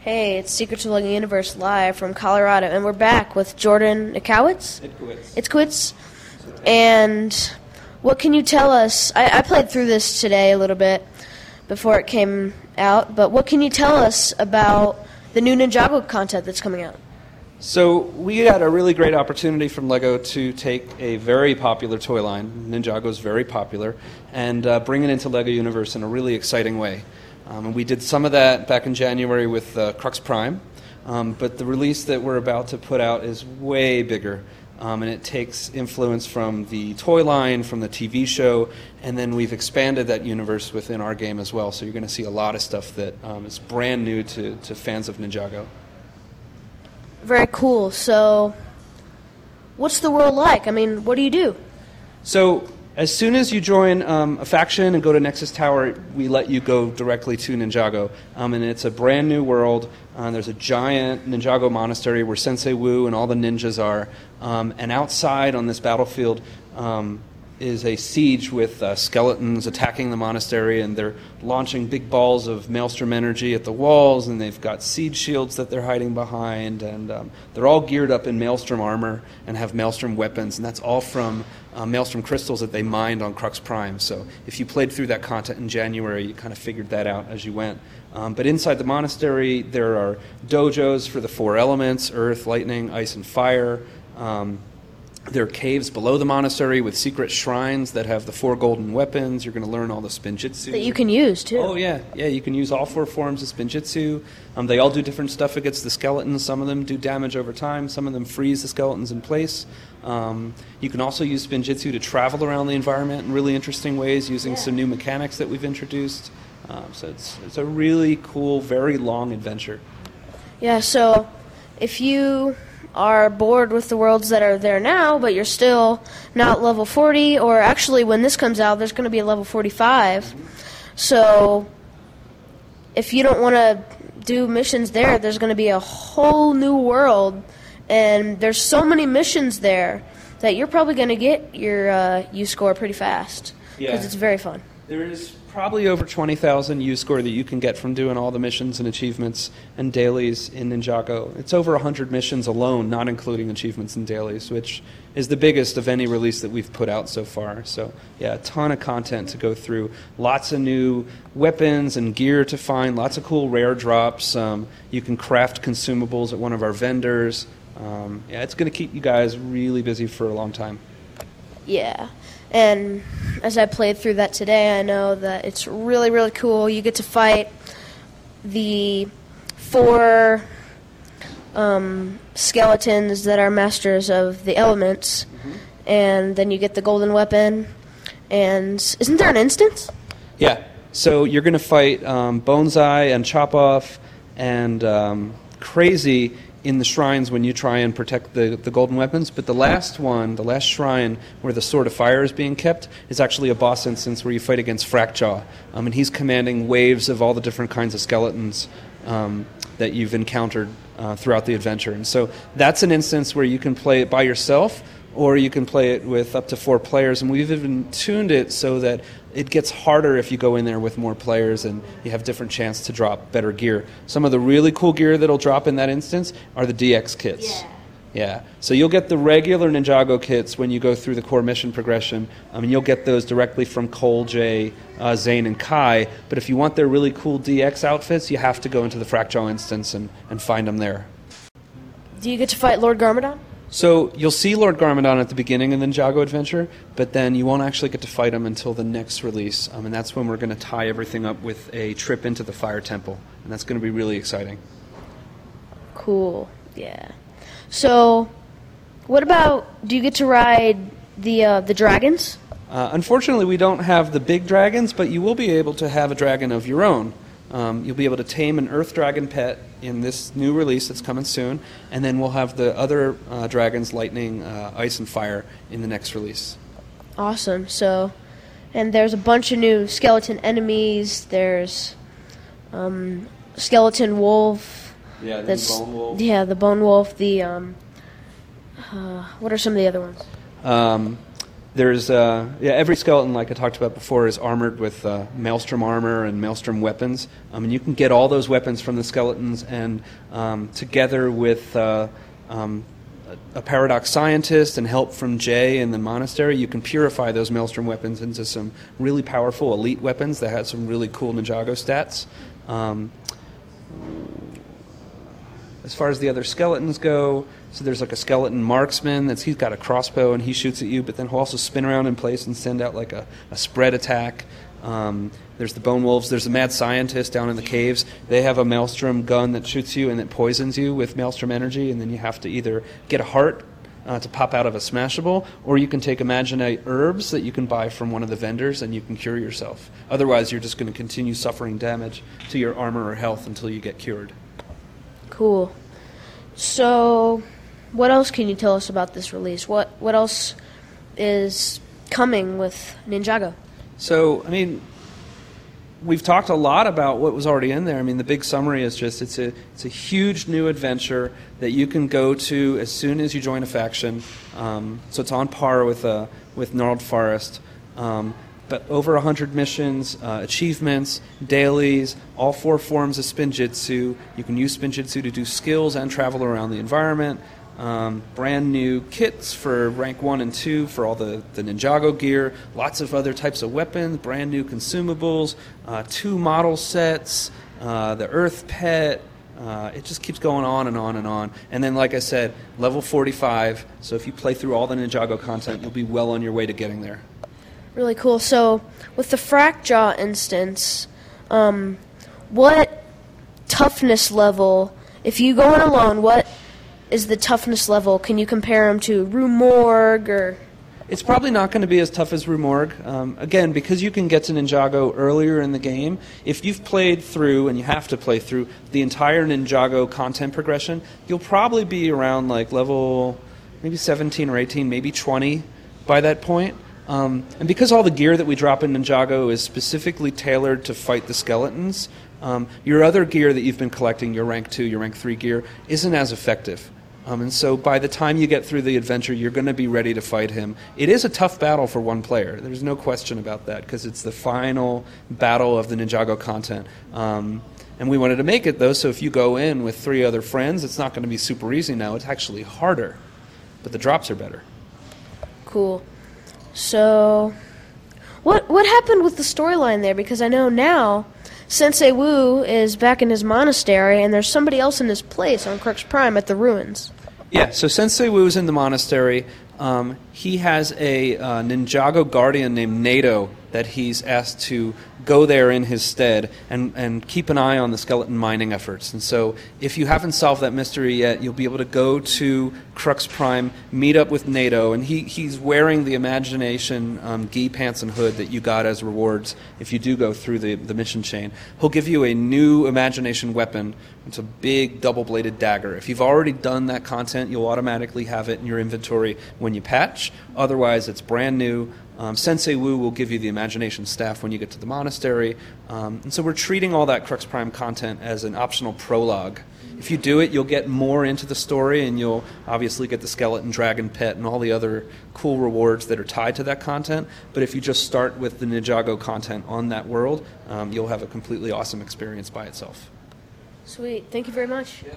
Hey, it's Secrets of the Universe live from Colorado, and we're back with Jordan Ikowitz. It's Quits. And what can you tell us? I, I played through this today a little bit before it came out, but what can you tell us about the new Ninjago content that's coming out? So we got a really great opportunity from Lego to take a very popular toy line, Ninjago is very popular, and uh, bring it into Lego Universe in a really exciting way. Um, and we did some of that back in January with uh, Crux Prime, um, but the release that we're about to put out is way bigger. Um, and it takes influence from the toy line, from the TV show, and then we've expanded that universe within our game as well. So you're going to see a lot of stuff that um, is brand new to, to fans of Ninjago. Very cool. So, what's the world like? I mean, what do you do? So as soon as you join um, a faction and go to Nexus Tower, we let you go directly to Ninjago. Um, and it's a brand new world. Uh, there's a giant Ninjago monastery where Sensei Wu and all the ninjas are. Um, and outside on this battlefield, um, is a siege with uh, skeletons attacking the monastery, and they're launching big balls of maelstrom energy at the walls, and they've got siege shields that they're hiding behind, and um, they're all geared up in maelstrom armor and have maelstrom weapons, and that's all from uh, maelstrom crystals that they mined on Crux Prime. So if you played through that content in January, you kind of figured that out as you went. Um, but inside the monastery, there are dojos for the four elements earth, lightning, ice, and fire. Um, there are caves below the monastery with secret shrines that have the four golden weapons. You're going to learn all the spinjitzu. That you can use, too. Oh, yeah. Yeah, you can use all four forms of spinjitzu. Um, they all do different stuff against the skeletons. Some of them do damage over time, some of them freeze the skeletons in place. Um, you can also use spinjitzu to travel around the environment in really interesting ways using some new mechanics that we've introduced. Um, so it's, it's a really cool, very long adventure. Yeah, so if you are bored with the worlds that are there now, but you're still not level 40, or actually, when this comes out, there's going to be a level 45. So, if you don't want to do missions there, there's going to be a whole new world, and there's so many missions there that you're probably going to get your uh, U score pretty fast because Yeah. it's very fun. There is probably over 20,000 U score that you can get from doing all the missions and achievements and dailies in Ninjago. It's over 100 missions alone, not including achievements and dailies, which is the biggest of any release that we've put out so far. So, yeah, a ton of content to go through. Lots of new weapons and gear to find, lots of cool rare drops. Um, you can craft consumables at one of our vendors. Um, yeah, it's going to keep you guys really busy for a long time. Yeah. And as I played through that today, I know that it's really, really cool. You get to fight the four um, skeletons that are masters of the elements, and then you get the golden weapon. And isn't there an instance? Yeah. So you're going to fight um, Bonezai and Chopov and um, Krazi in the shrines when you try and protect the, the golden weapons. But the last one, the last shrine where the Sword of Fire is being kept, is actually a boss instance where you fight against Frakjaw. Um, and he's commanding waves of all the different kinds of skeletons um, that you've encountered uh, throughout the adventure. And so that's an instance where you can play it by yourself or you can play it with up to four players. And we've even tuned it so that it gets harder if you go in there with more players and you have different chance to drop better gear. Some of the really cool gear that'll drop in that instance are the DX kits. Yeah. Yeah. So you'll get the regular Ninjago kits when you go through the core mission progression. I mean, you'll get those directly from Cole, Jay, uh, Zane, and Kai. But if you want their really cool DX outfits, you have to go into the Frakjaw instance and, and find them there. Do you get to fight Lord Garmadon? So you'll see Lord Garmadon at the beginning of the Ninjago adventure, but then you won't actually get to fight him until the next release, um, and that's when we're going to tie everything up with a trip into the Fire Temple, and that's going to be really exciting. Cool. Yeah. So, what about? Do you get to ride the uh, the dragons? Uh, unfortunately, we don't have the big dragons, but you will be able to have a dragon of your own. Um, you'll be able to tame an Earth Dragon pet in this new release that's coming soon, and then we'll have the other uh, dragons, Lightning, uh, Ice, and Fire, in the next release. Awesome. So, and there's a bunch of new skeleton enemies. There's um, skeleton wolf. Yeah, That's yeah, the bone wolf. The um, uh, what are some of the other ones? Um, there's uh, yeah, every skeleton, like I talked about before, is armored with uh, maelstrom armor and maelstrom weapons. Um, and you can get all those weapons from the skeletons, and um, together with uh, um, a, paradox scientist and help from Jay in the monastery, you can purify those maelstrom weapons into some really powerful elite weapons that have some really cool Ninjago stats. As far as the other skeletons go, so there's like a skeleton marksman that's he's got a crossbow and he shoots at you, but then he'll also spin around in place and send out like a, a spread attack. Um, there's the bone wolves. There's the mad scientist down in the caves. They have a maelstrom gun that shoots you and it poisons you with maelstrom energy, and then you have to either get a heart uh, to pop out of a smashable, or you can take imaginary herbs that you can buy from one of the vendors and you can cure yourself. Otherwise, you're just going to continue suffering damage to your armor or health until you get cured. Cool. So, what else can you tell us about this release? What what else is coming with Ninjago? So, I mean, we've talked a lot about what was already in there. I mean, the big summary is just it's a it's a huge new adventure that you can go to as soon as you join a faction. Um, so it's on par with uh, with Gnarled Forest. Um, but over 100 missions, uh, achievements, dailies, all four forms of Spinjitzu. You can use Spinjitzu to do skills and travel around the environment. Um, brand new kits for rank 1 and 2 for all the, the Ninjago gear, lots of other types of weapons, brand new consumables, uh, two model sets, uh, the Earth Pet. Uh, it just keeps going on and on and on. And then, like I said, level 45. So if you play through all the Ninjago content, you'll be well on your way to getting there. Really cool. So, with the Frakjaw instance, um, what toughness level, if you go in alone, what is the toughness level? Can you compare them to Rue Morgue or. It's probably not going to be as tough as Rue Morgue. Um, again, because you can get to Ninjago earlier in the game, if you've played through, and you have to play through, the entire Ninjago content progression, you'll probably be around like level maybe 17 or 18, maybe 20 by that point. Um, and because all the gear that we drop in Ninjago is specifically tailored to fight the skeletons, um, your other gear that you've been collecting, your rank 2, your rank 3 gear, isn't as effective. Um, and so by the time you get through the adventure, you're going to be ready to fight him. It is a tough battle for one player. There's no question about that because it's the final battle of the Ninjago content. Um, and we wanted to make it, though, so if you go in with three other friends, it's not going to be super easy now. It's actually harder, but the drops are better. Cool. So, what what happened with the storyline there? Because I know now Sensei Wu is back in his monastery, and there's somebody else in his place on Crux Prime at the ruins. Yeah, so Sensei Wu is in the monastery. Um, he has a uh, Ninjago guardian named Nato that he's asked to go there in his stead and, and keep an eye on the skeleton mining efforts. And so, if you haven't solved that mystery yet, you'll be able to go to Crux Prime, meet up with Nato, and he, he's wearing the Imagination um, gi pants and hood that you got as rewards if you do go through the, the mission chain. He'll give you a new Imagination weapon. It's a big double bladed dagger. If you've already done that content, you'll automatically have it in your inventory when you patch. Otherwise, it's brand new. Um, Sensei Wu will give you the imagination staff when you get to the monastery. Um, and so we're treating all that Crux Prime content as an optional prologue. If you do it, you'll get more into the story and you'll obviously get the skeleton dragon pet and all the other cool rewards that are tied to that content. But if you just start with the Ninjago content on that world, um, you'll have a completely awesome experience by itself. Sweet. Thank you very much. Yeah.